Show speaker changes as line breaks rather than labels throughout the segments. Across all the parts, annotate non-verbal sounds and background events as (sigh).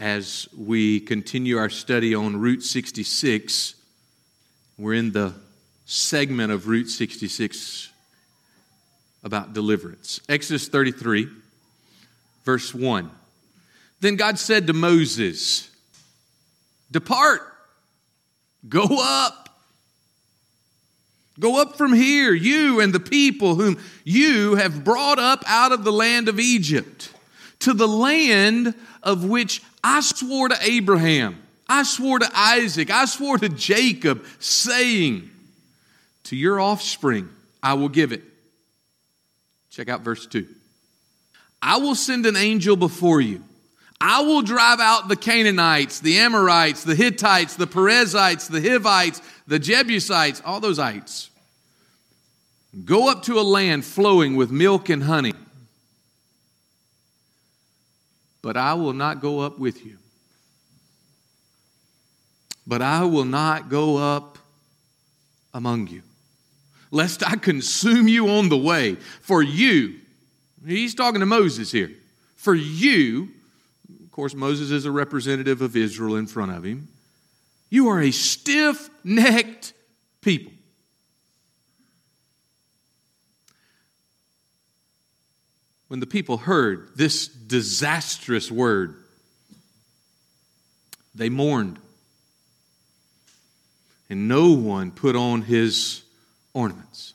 as we continue our study on Route 66. We're in the segment of Route 66 about deliverance. Exodus 33, verse 1. Then God said to Moses, Depart, go up. Go up from here, you and the people whom you have brought up out of the land of Egypt, to the land of which I swore to Abraham, I swore to Isaac, I swore to Jacob, saying, To your offspring I will give it. Check out verse 2. I will send an angel before you. I will drive out the Canaanites, the Amorites, the Hittites, the Perizzites, the Hivites, the Jebusites, all those ites. Go up to a land flowing with milk and honey. But I will not go up with you. But I will not go up among you, lest I consume you on the way. For you, he's talking to Moses here. For you, of course, Moses is a representative of Israel in front of him. You are a stiff necked people. When the people heard this disastrous word, they mourned. And no one put on his ornaments.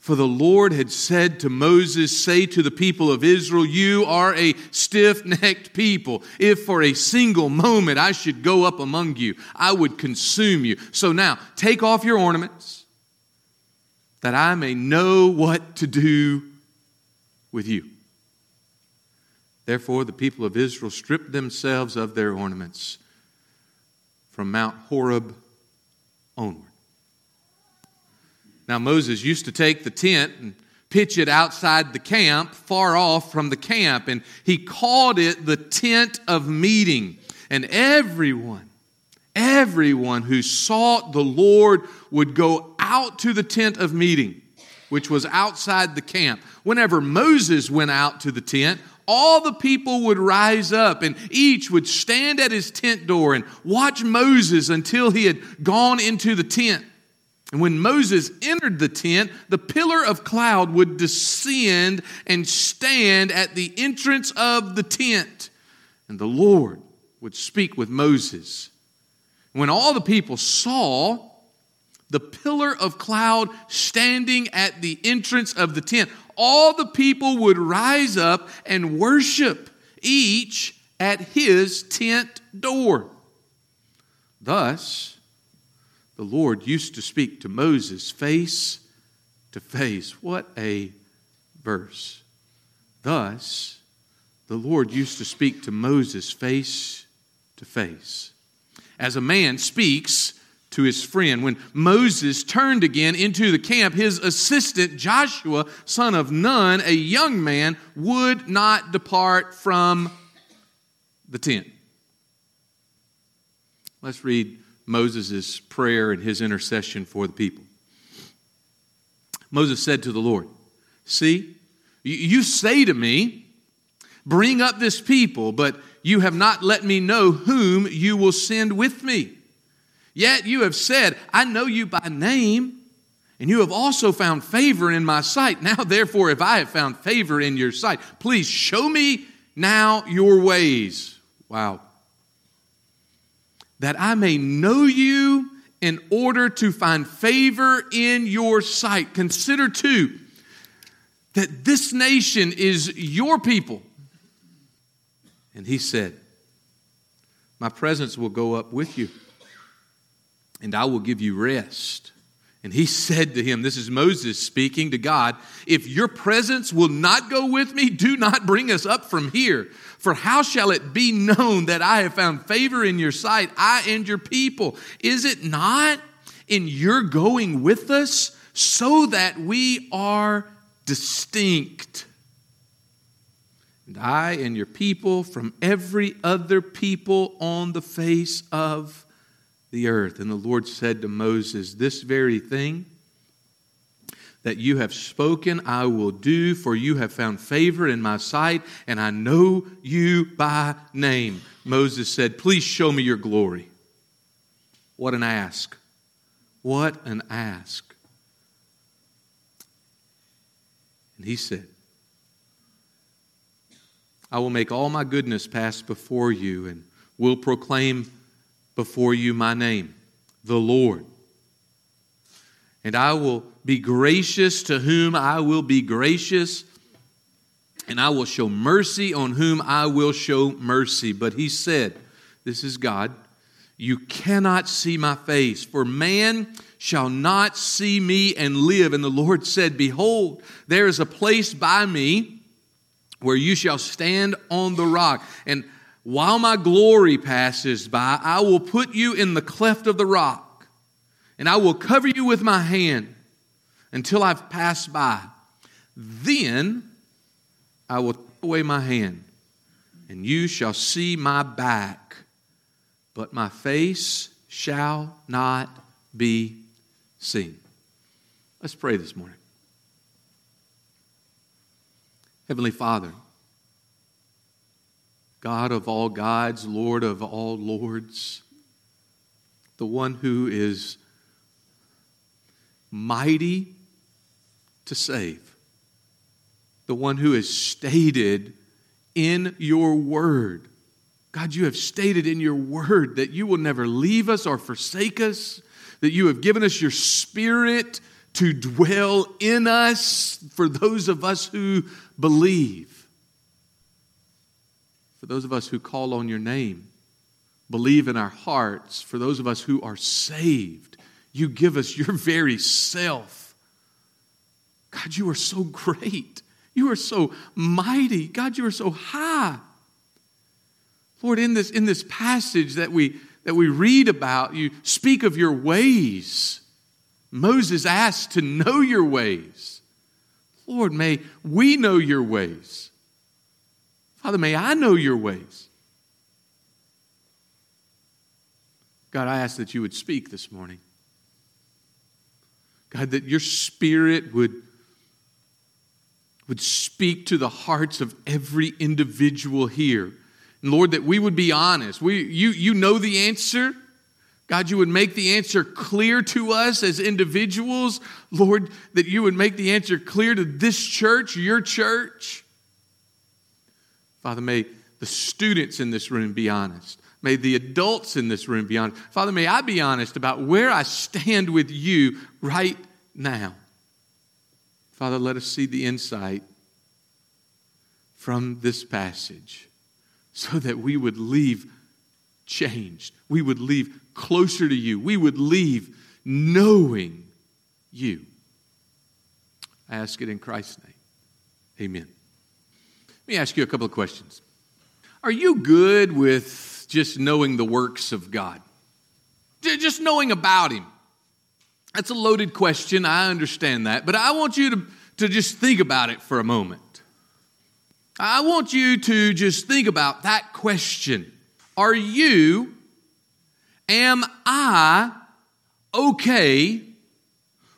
For the Lord had said to Moses, Say to the people of Israel, You are a stiff necked people. If for a single moment I should go up among you, I would consume you. So now take off your ornaments, that I may know what to do with you. Therefore, the people of Israel stripped themselves of their ornaments from Mount Horeb onward. Now, Moses used to take the tent and pitch it outside the camp, far off from the camp, and he called it the tent of meeting. And everyone, everyone who sought the Lord would go out to the tent of meeting which was outside the camp. Whenever Moses went out to the tent, all the people would rise up and each would stand at his tent door and watch Moses until he had gone into the tent. And when Moses entered the tent, the pillar of cloud would descend and stand at the entrance of the tent. And the Lord would speak with Moses. When all the people saw the pillar of cloud standing at the entrance of the tent. All the people would rise up and worship, each at his tent door. Thus, the Lord used to speak to Moses face to face. What a verse. Thus, the Lord used to speak to Moses face to face. As a man speaks to his friend. When Moses turned again into the camp, his assistant, Joshua, son of Nun, a young man, would not depart from the tent. Let's read Moses' prayer and his intercession for the people. Moses said to the Lord, See, you say to me, Bring up this people, but you have not let me know whom you will send with me. Yet you have said, I know you by name, and you have also found favor in my sight. Now, therefore, if I have found favor in your sight, please show me now your ways. Wow. That I may know you in order to find favor in your sight. Consider too that this nation is your people. And he said, My presence will go up with you and I will give you rest. And he (laughs) said to him, This is Moses speaking to God, if your presence will not go with me, do not bring us up from here. For how shall it be known that I have found favor in your sight, I and your people? Is it not in your going with us so that we are distinct? And I and your people from every other people on the face of the earth. And the Lord said to Moses, This very thing, that you have spoken, I will do, for you have found favor in my sight, and I know you by name. Moses said, Please show me your glory. What an ask! What an ask. And he said, I will make all my goodness pass before you and will proclaim before you my name, the Lord. And I will be gracious to whom I will be gracious, and I will show mercy on whom I will show mercy. But he said, This is God, you cannot see my face, for man shall not see me and live. And the Lord said, Behold, there is a place by me where you shall stand on the rock. And while my glory passes by, I will put you in the cleft of the rock, and I will cover you with my hand until I've passed by. Then I will take away my hand, and you shall see my back, but my face shall not be seen. Let's pray this morning. Heavenly Father, God of all gods, Lord of all lords, the one who is mighty to save, the one who is stated in your word. God, you have stated in your word that you will never leave us or forsake us, that you have given us your spirit to dwell in us for those of us who believe. For those of us who call on your name, believe in our hearts. For those of us who are saved, you give us your very self. God, you are so great. You are so mighty. God, you are so high. Lord, in this, in this passage that we, that we read about, you speak of your ways. Moses asked to know your ways. Lord, may we know your ways. Father, may I know your ways. God, I ask that you would speak this morning. God, that your spirit would, would speak to the hearts of every individual here. And Lord, that we would be honest. We, you, you know the answer. God, you would make the answer clear to us as individuals. Lord, that you would make the answer clear to this church, your church. Father, may the students in this room be honest. May the adults in this room be honest. Father, may I be honest about where I stand with you right now. Father, let us see the insight from this passage so that we would leave changed. We would leave closer to you. We would leave knowing you. I ask it in Christ's name. Amen. Let me ask you a couple of questions. Are you good with just knowing the works of God? Just knowing about Him? That's a loaded question. I understand that. But I want you to, to just think about it for a moment. I want you to just think about that question. Are you Am I okay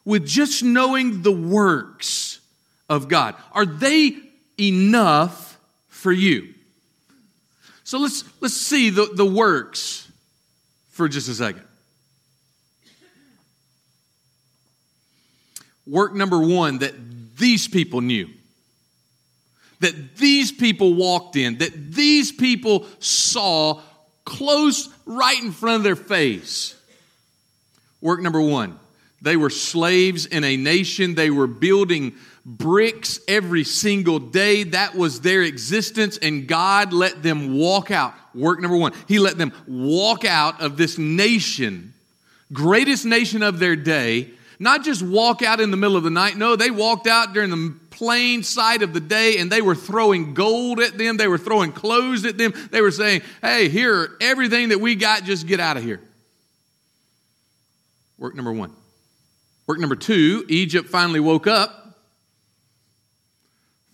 with just knowing the works of God? Are they enough for you? So let's, let's see the, the works for just a second. Work number one that these people knew, that these people walked in, that these people saw close right in front of their face. Work number one they were slaves in a nation, they were building bricks every single day. That was their existence, and God let them walk out. Work number one He let them walk out of this nation, greatest nation of their day. Not just walk out in the middle of the night. No, they walked out during the plain sight of the day and they were throwing gold at them. They were throwing clothes at them. They were saying, hey, here, everything that we got, just get out of here. Work number one. Work number two Egypt finally woke up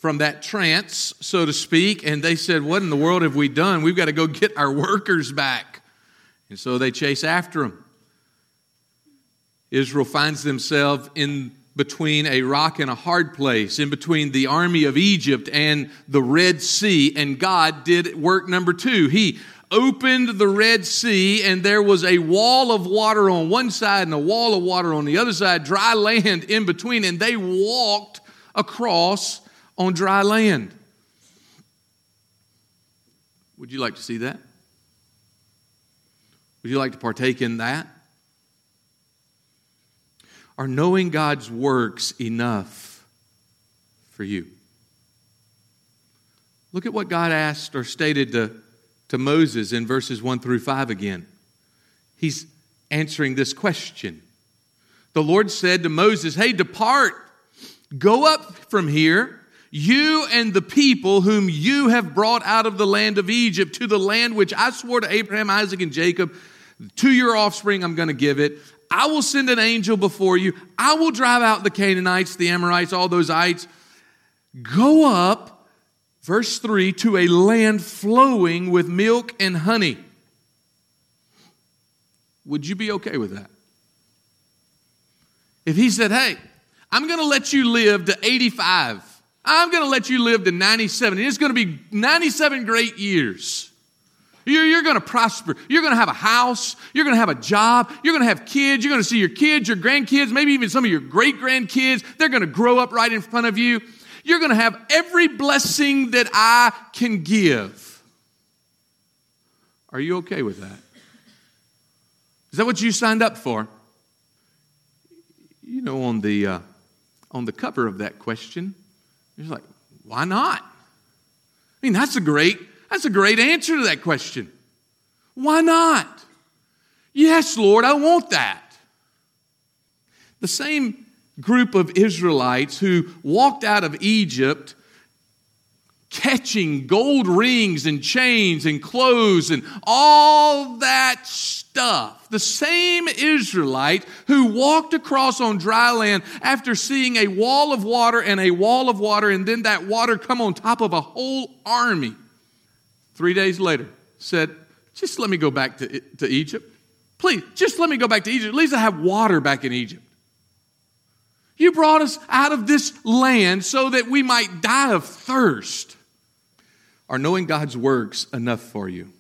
from that trance, so to speak, and they said, What in the world have we done? We've got to go get our workers back. And so they chase after them. Israel finds themselves in between a rock and a hard place, in between the army of Egypt and the Red Sea, and God did work number two. He opened the Red Sea, and there was a wall of water on one side and a wall of water on the other side, dry land in between, and they walked across on dry land. Would you like to see that? Would you like to partake in that? Are knowing God's works enough for you? Look at what God asked or stated to, to Moses in verses 1 through 5 again. He's answering this question. The Lord said to Moses, Hey, depart, go up from here, you and the people whom you have brought out of the land of Egypt to the land which I swore to Abraham, Isaac, and Jacob. To your offspring, I'm going to give it. I will send an angel before you. I will drive out the Canaanites, the Amorites, all those ites. Go up, verse 3, to a land flowing with milk and honey. Would you be okay with that? If he said, Hey, I'm going to let you live to 85, I'm going to let you live to 97, and it's going to be 97 great years. You're, you're going to prosper. You're going to have a house. You're going to have a job. You're going to have kids. You're going to see your kids, your grandkids, maybe even some of your great grandkids. They're going to grow up right in front of you. You're going to have every blessing that I can give. Are you okay with that? Is that what you signed up for? You know, on the, uh, on the cover of that question, you're like, why not? I mean, that's a great that's a great answer to that question. Why not? Yes, Lord, I want that. The same group of Israelites who walked out of Egypt catching gold rings and chains and clothes and all that stuff. The same Israelite who walked across on dry land after seeing a wall of water and a wall of water, and then that water come on top of a whole army. Three days later, said, Just let me go back to, to Egypt. Please, just let me go back to Egypt. At least I have water back in Egypt. You brought us out of this land so that we might die of thirst. Are knowing God's works enough for you?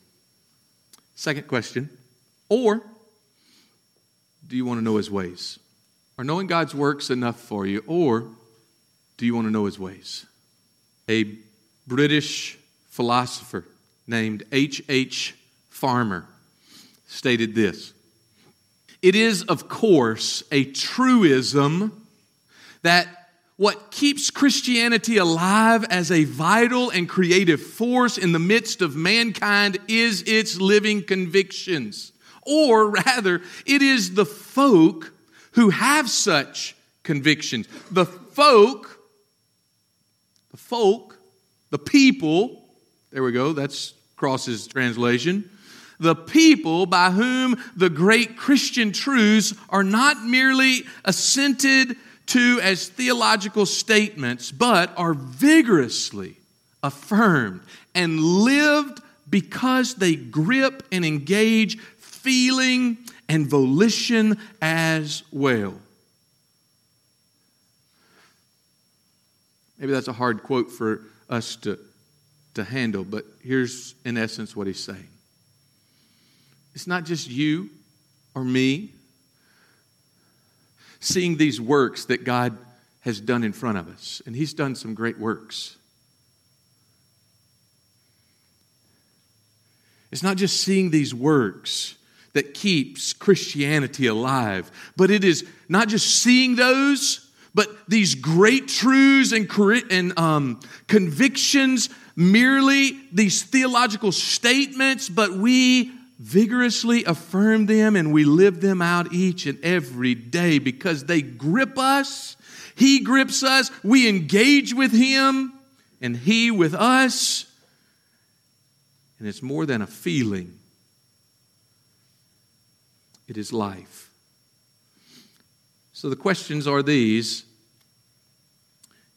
Second question. Or do you want to know his ways? Are knowing God's works enough for you? Or do you want to know his ways? A British philosopher named H. H. Farmer stated this It is, of course, a truism that what keeps Christianity alive as a vital and creative force in the midst of mankind is its living convictions. Or (laughs) rather, it is the folk who have such convictions. The folk, the folk, the people, there we go, that's Cross's translation. The people by whom the great Christian truths are not merely assented to as theological statements, but are vigorously affirmed and lived because they grip and engage feeling and volition as well. Maybe that's a hard quote for us to to handle, but here's in essence what he's saying it's not just you or me seeing these works that God has done in front of us, and he's done some great works. It's not just seeing these works that keeps Christianity alive, but it is not just seeing those, but these great truths and, and um, convictions merely these theological statements, but we vigorously affirm them and we live them out each and every day because they grip us. He grips us. We engage with Him and He with us. And it's more than a feeling, it is life. So the questions are these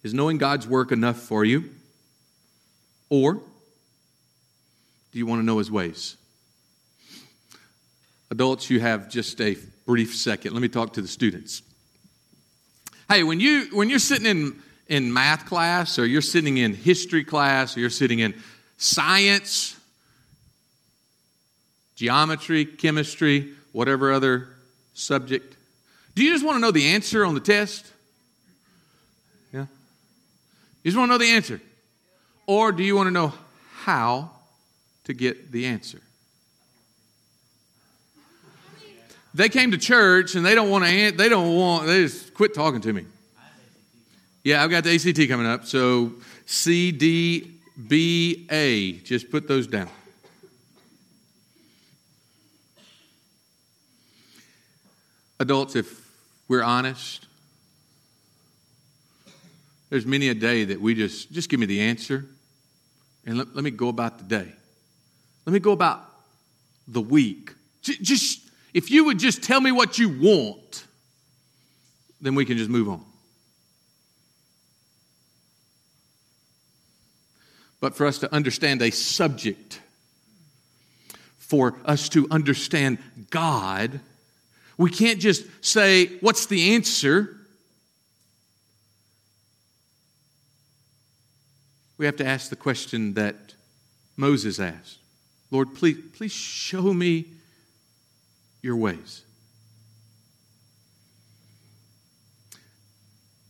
Is knowing God's work enough for you? Or do you want to know his ways? Adults, you have just a brief second. Let me talk to the students. Hey, when you when you're sitting in in math class or you're sitting in history class or you're sitting in science, geometry, chemistry, whatever other subject, do you just want to know the answer on the test? Yeah. You just want to know the answer. Or do you want to know how to get the answer? They came to church and they don't want to, they don't want, they just quit talking to me. Yeah, I've got the ACT coming up. So C, D, B, A. Just put those down. Adults, if we're honest, there's many a day that we just, just give me the answer and let, let me go about the day. Let me go about the week. Just, if you would just tell me what you want, then we can just move on. But for us to understand a subject, for us to understand God, we can't just say, What's the answer? We have to ask the question that Moses asked Lord, please, please show me your ways.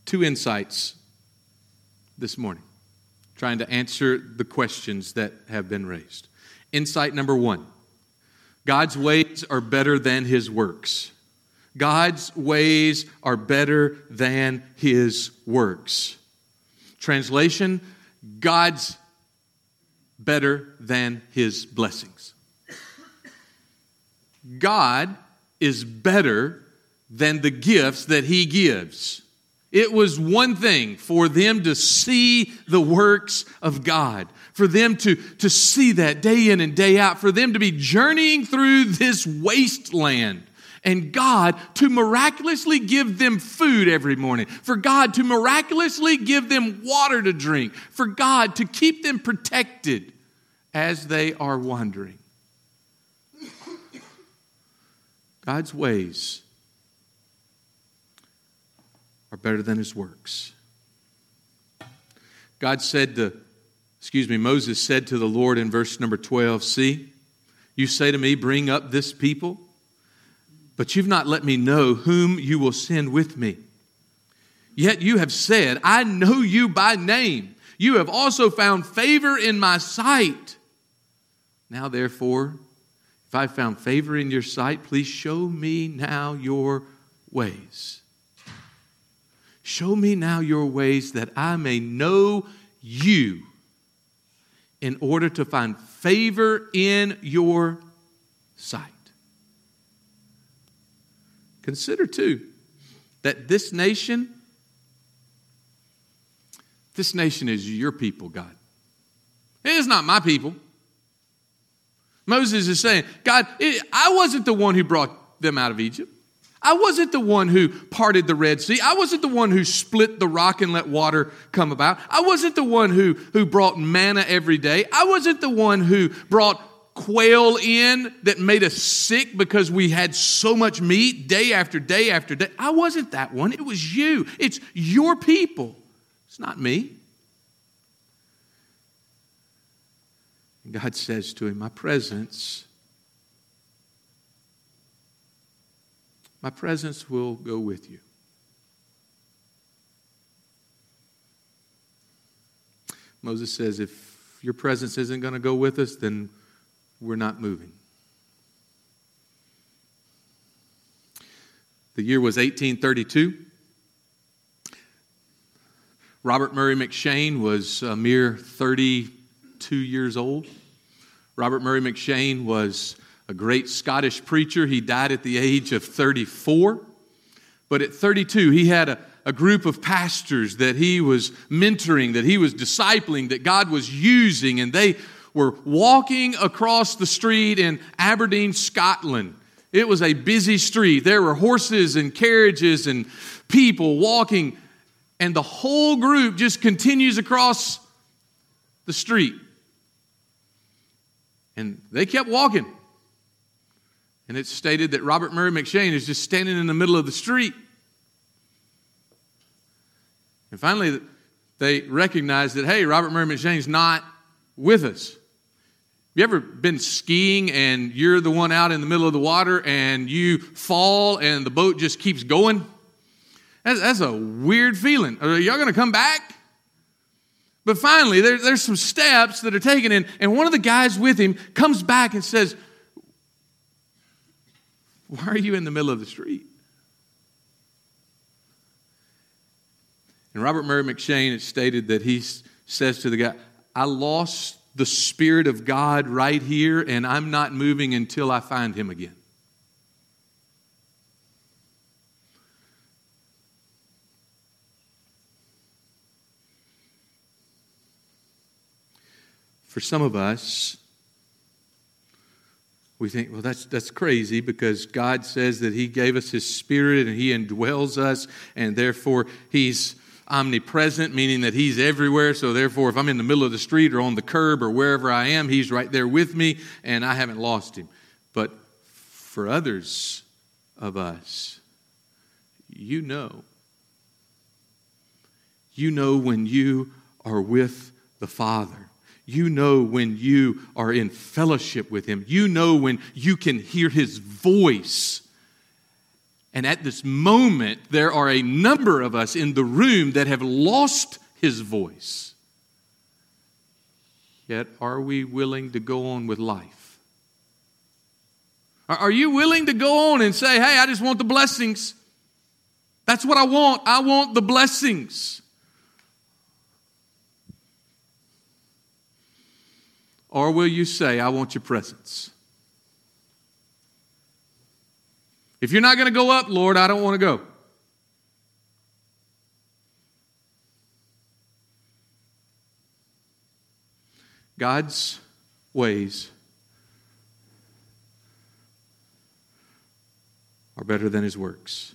Two insights this morning, trying to answer the questions that have been raised. Insight number one God's ways are better than his works. God's ways are better than his works. Translation God's better than his blessings. God is better than the gifts that he gives. It was one thing for them to see the works of God, for them to, to see that day in and day out, for them to be journeying through this wasteland and God to miraculously give them food every morning, for God to miraculously give them water to drink, for God to keep them protected as they are wandering. God's ways are better than his works. God said to, excuse me, Moses said to the Lord in verse number 12, See, you say to me, Bring up this people but you've not let me know whom you will send with me. Yet you have said, I know you by name. You have also found favor in my sight. Now, therefore, I found favor in your sight, please show me now your ways. Show me now your ways that I may know you in order to find favor in your sight. Consider, too, that this nation, this nation is your people, God. It is not my people. Moses is saying, God, it, I wasn't the one who brought them out of Egypt. I wasn't the one who parted the Red Sea. I wasn't the one who split the rock and let water come about. I wasn't the one who, who brought manna every day. I wasn't the one who brought quail in that made us sick because we had so much meat day after day after day. I wasn't that one. It was you. It's your people. It's not me. And God says to him, My presence, my presence will go with you. Moses says, If your presence isn't going to go with us, then we're not moving. The year was 1832. Robert Murray M'Cheyne was a mere 32 years old. Robert Murray M'Cheyne was a great Scottish preacher. He died at the age of 34. But at 32, he had a, a group of pastors that he was mentoring, that he was discipling, that God was using, and they were walking across the street in Aberdeen, Scotland. It was a busy street. There were horses and carriages and people walking, and the whole group just continues across the street. And they kept walking. And it's stated that Robert Murray M'Cheyne is just standing in the middle of the street. And finally, they recognized that, hey, Robert Murray McCheyne's not with us. Have you ever been skiing and you're the one out in the middle of the water and you fall and the boat just keeps going? That's, that's a weird feeling. Are y'all going to come back? But finally, there, there's some steps that are taken, and, and one of the guys with him comes back and says, Why are you in the middle of the street? And Robert Murray M'Cheyne had stated that he says to the guy, I lost the Spirit of God right here, and I'm not moving until I find him again. For some of us, we think, well, that's, that's crazy because God says that He gave us His Spirit and He indwells us, and therefore He's omnipresent, meaning that He's everywhere. So, therefore, if I'm in the middle of the street or on the curb or wherever I am, He's right there with me, and I haven't lost Him. But for others of us, you know. You know when you are with the Father. You know when you are in fellowship with Him. You know when you can hear His voice. And at this moment, there are a number of us in the room that have lost His voice. Yet, are we willing to go on with life? Are you willing to go on and say, hey, I just want the blessings? That's what I want. I want the blessings. Or will you say, I want your presence? If you're not going to go up, Lord, I don't want to go. God's ways are better than his works.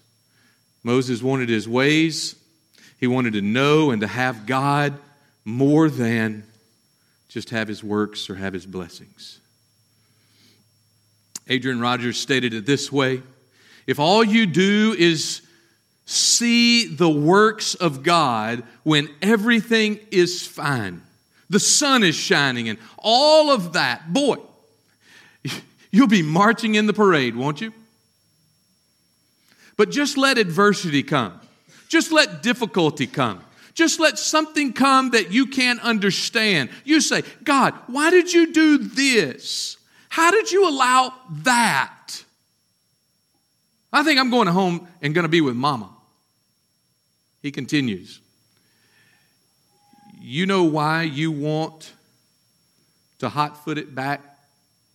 Moses wanted his ways, he wanted to know and to have God more than just have his works or have his blessings. Adrian Rogers stated it this way If all you do is see the works of God when everything is fine, the sun is shining, and all of that, boy, (laughs) you'll be marching in the parade, won't you? But just let adversity come. Just let difficulty come. Just let something come that you can't understand. You say, God, why did you do this? How did you allow that? I think I'm going home and going to be with mama. He continues. You know why you want to hot foot it back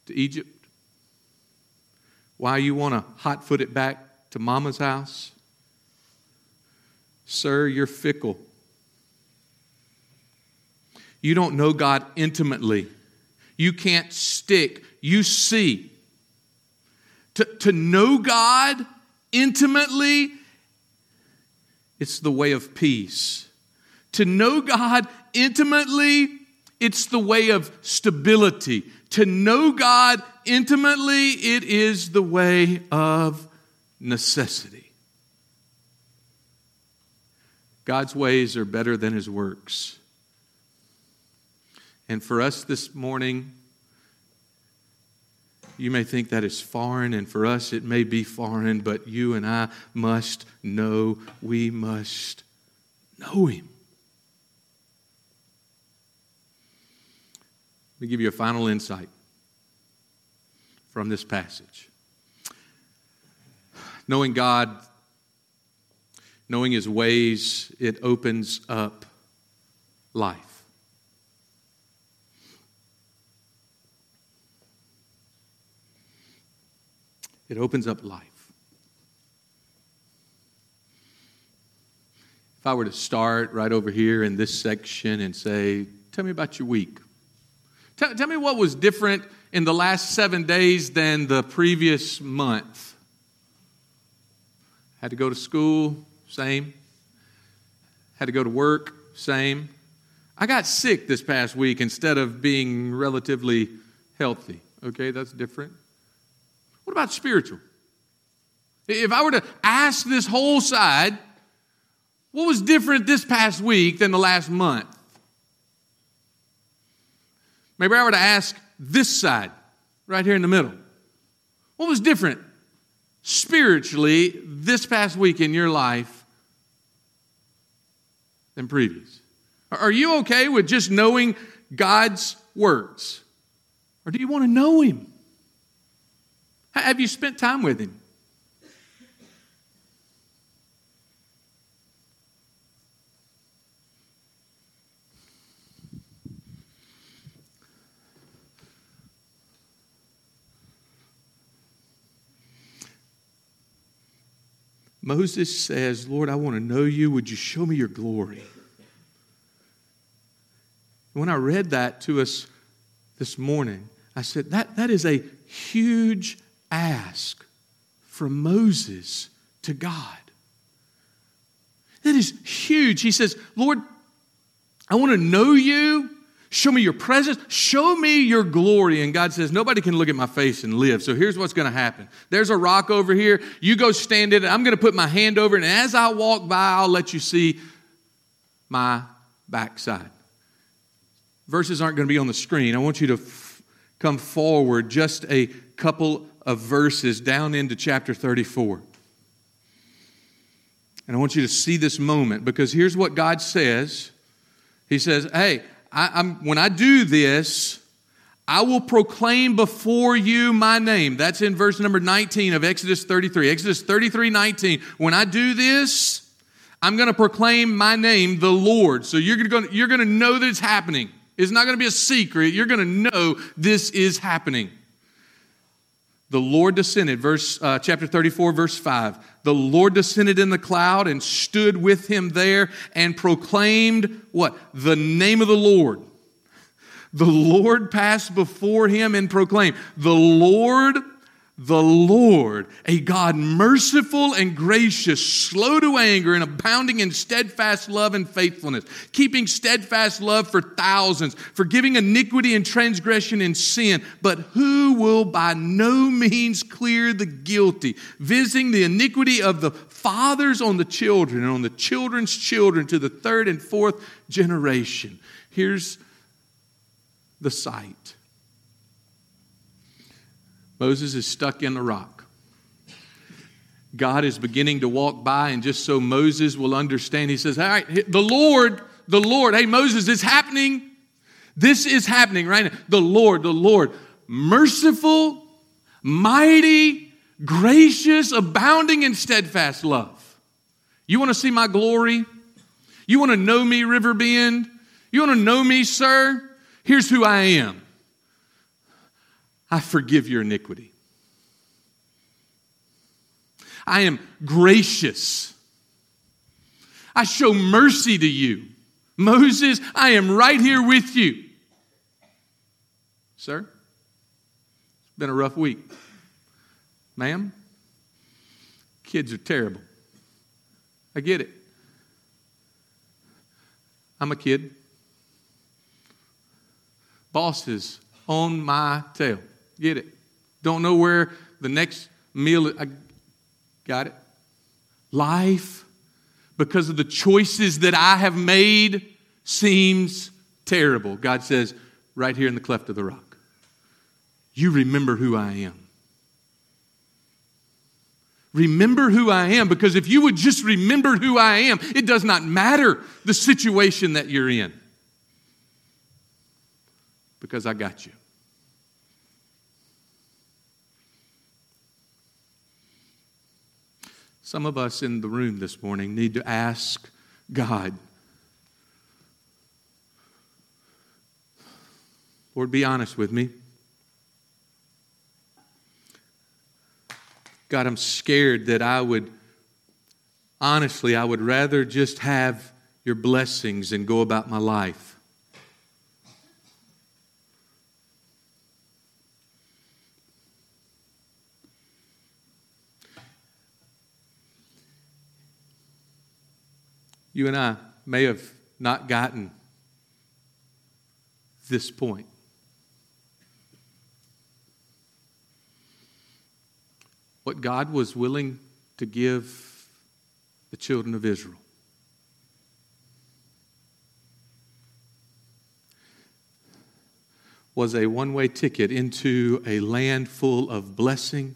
to Egypt? Why you want to hot foot it back to mama's house? Sir, you're fickle. You don't know God intimately. You can't stick. You see. To, to know God intimately, it's the way of peace. To know God intimately, it's the way of stability. To know God intimately, it is the way of necessity. God's ways are better than his works. And for us this morning, you may think that is foreign, and for us it may be foreign, but you and I must know, we must know Him. Let me give you a final insight from this passage. Knowing God, knowing His ways, it opens up life. It opens up life. If I were to start right over here in this section and say, Tell me about your week. Tell, tell me what was different in the last seven days than the previous month. Had to go to school, same. Had to go to work, same. I got sick this past week instead of being relatively healthy. Okay, that's different. What about spiritual? If I were to ask this whole side, What was different this past week than the last month? Maybe I were to ask this side, right here in the middle. What was different spiritually this past week in your life than previous? Are you okay with just knowing God's words? Or do you want to know Him? Have you spent time with Him? Moses says, Lord, I want to know you. Would you show me your glory? When I read that to us this morning, I said, that, that is a huge ask from Moses to God. That is huge. He says, Lord, I want to know you. Show me your presence. Show me your glory. And God says, Nobody can look at my face and live. So here's what's going to happen. There's a rock over here. You go stand in it. I'm going to put my hand over it. And as I walk by, I'll let you see my backside. Verses aren't going to be on the screen. I want you to f- come forward just a couple of verses down into chapter 34. And I want you to see this moment because here's what God says He says, Hey, I, when I do this, I will proclaim before you my name. That's in verse number 19 of Exodus 33. Exodus 33 19. When I do this, I'm going to proclaim my name, the Lord. So you're going to, you're going to know that it's happening. It's not going to be a secret. You're going to know this is happening. The Lord descended, verse uh, chapter 34, verse 5. The Lord descended in the cloud and stood with him there and proclaimed what? The name of the Lord. The Lord passed before him and proclaimed, The Lord the Lord, a God merciful and gracious, slow to anger, and abounding in steadfast love and faithfulness, keeping steadfast love for thousands, forgiving iniquity and transgression and sin, but who will by no means clear the guilty, visiting the iniquity of the fathers on the children and on the children's children to the third and fourth generation. Here's the sight Moses is stuck in the rock. God is beginning to walk by, and just so Moses will understand, he says, All right, the Lord, the Lord, hey, Moses, it's happening. This is happening right now. The Lord, the Lord, merciful, mighty, gracious, abounding in steadfast love. You want to see my glory? You want to know me, Riverbend? You want to know me, sir? Here's who I am. I forgive your iniquity. I am gracious. I show mercy to you. Moses, I am right here with you. Sir, it's been a rough week. Ma'am, kids are terrible. I get it. I'm a kid. Boss is on my tail. Get it? Don't know where the next meal I got it. Life because of the choices that I have made seems terrible. God says right here in the cleft of the rock. You remember who I am. Remember who I am because if you would just remember who I am, it does not matter the situation that you're in. Because I got you. Some of us in the room this morning need to ask God, Lord, be honest with me. God, I'm scared that I would, honestly, I would rather just have your blessings and go about my life. you and I may have not gotten this point. What God was willing to give the children of Israel. Was a one way ticket into a land full of blessing,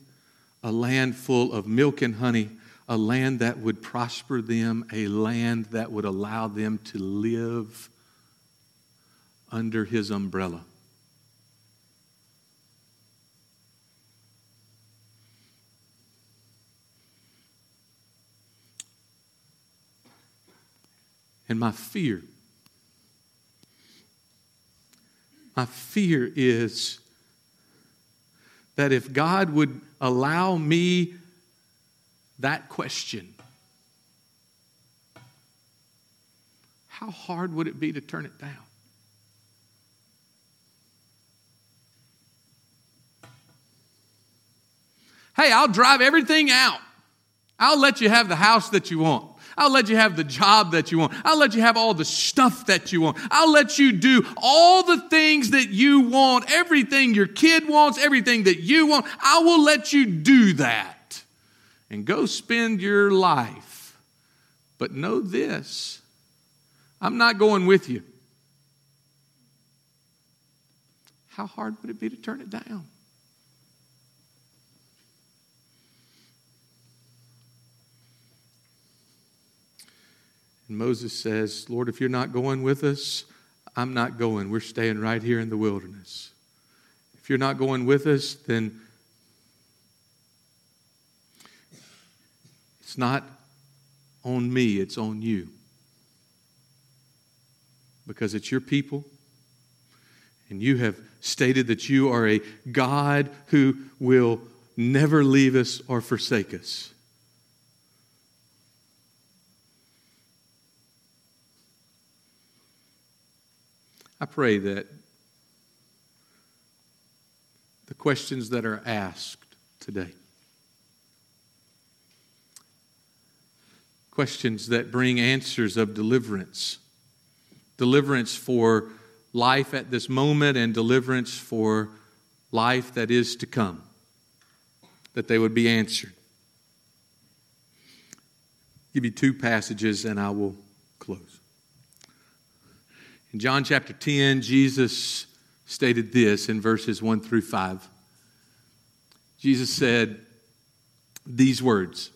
a land full of milk and honey, a land that would prosper them, a land that would allow them to live under his umbrella. And my fear My fear is that if God would allow me that question, how hard would it be to turn it down? Hey, I'll drive everything out. I'll let you have the house that you want. I'll let you have the job that you want. I'll let you have all the stuff that you want. I'll let you do all the things that you want, everything your kid wants, everything that you want. I will let you do that and go spend your life. But know this I'm not going with you. How hard would it be to turn it down? And Moses says, Lord, if you're not going with us, I'm not going. We're staying right here in the wilderness. If you're not going with us, then it's not on me, it's on you. Because it's your people, and you have stated that you are a God who will never leave us or forsake us. I pray that the questions that are asked today, questions that bring answers of deliverance, deliverance for life at this moment and deliverance for life that is to come, that they would be answered. I'll give you two passages and I will close. In John chapter 10, Jesus stated this in verses 1 through 5. Jesus said these words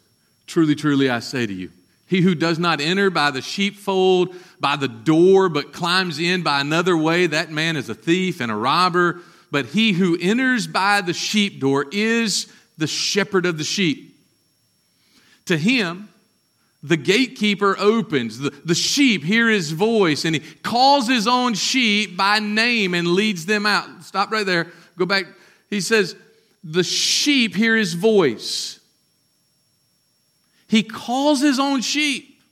Truly, truly, I say to you, he who does not enter by the sheepfold, by the door, but climbs in by another way, that man is a thief and a robber. But he who enters by the sheep door is the shepherd of the sheep. To him, the gatekeeper opens. The, the sheep hear his voice and he calls his own sheep by name and leads them out. Stop right there. Go back. He says, The sheep hear his voice. He calls his own sheep.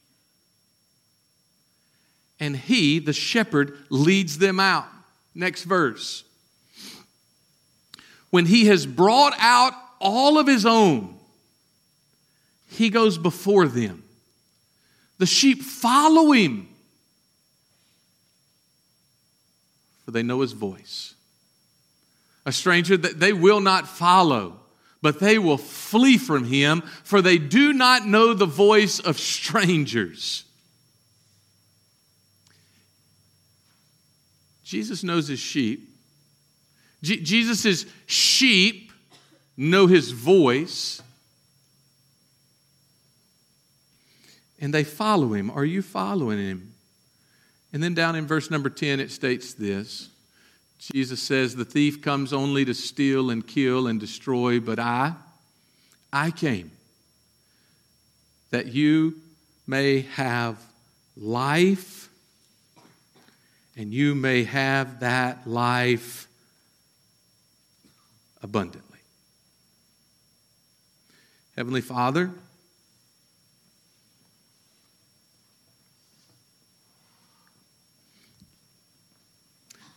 And he, the shepherd, leads them out. Next verse. When he has brought out all of his own, he goes before them the sheep follow him, for they know his voice. A stranger that they will not follow, but they will flee from him, for they do not know the voice of strangers. Jesus knows his sheep. Jesus' sheep know his voice. and they follow him. Are you following him? And then down in verse number 10, it states this Jesus says, The thief comes only to steal and kill and destroy, but I, I came that you may have life and you may have that life abundantly. Heavenly Father,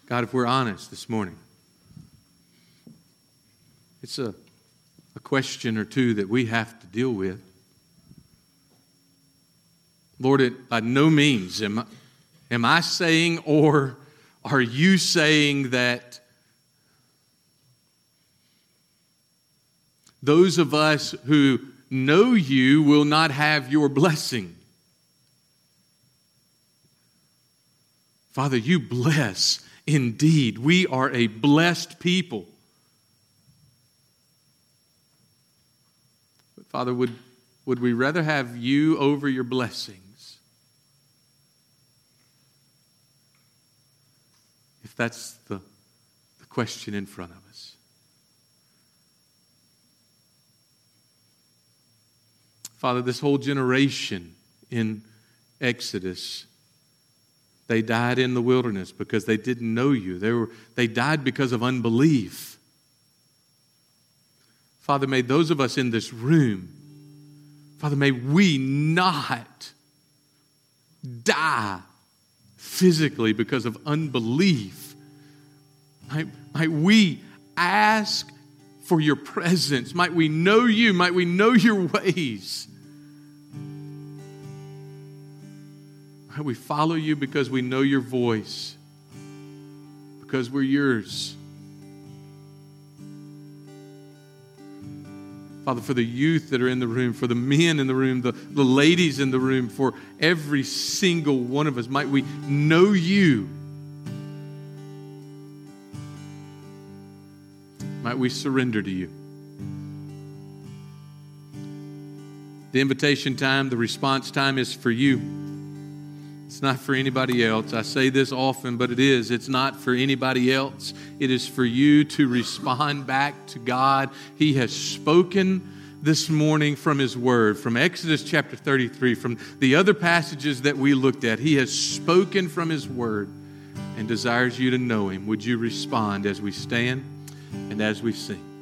God, if we're honest this morning, it's a, a question or two that we have to deal with. Lord, it, by no means am I, am I saying or are you saying that those of us who know you will not have your blessing? Father, you bless indeed. We are a blessed people. But Father, would, would we rather have you over your blessings? If that's the, the question in front of us. Father, this whole generation in Exodus, they died in the wilderness because they didn't know you. They, were, they died because of unbelief. Father, may those of us in this room, Father, may we not die physically because of unbelief. Might, might we ask for your presence? Might we know you? Might we know your ways? We follow you because we know your voice, because we're yours. Father, for the youth that are in the room, for the men in the room, the, the ladies in the room, for every single one of us, might we know you. Might we surrender to you. The invitation time, the response time is for you. It's not for anybody else. I say this often, but it is. It's not for anybody else. It is for you to respond back to God. He has spoken this morning from His Word, from Exodus chapter 33, from the other passages that we looked at. He has spoken from His Word and desires you to know Him. Would you respond as we stand and as we sing?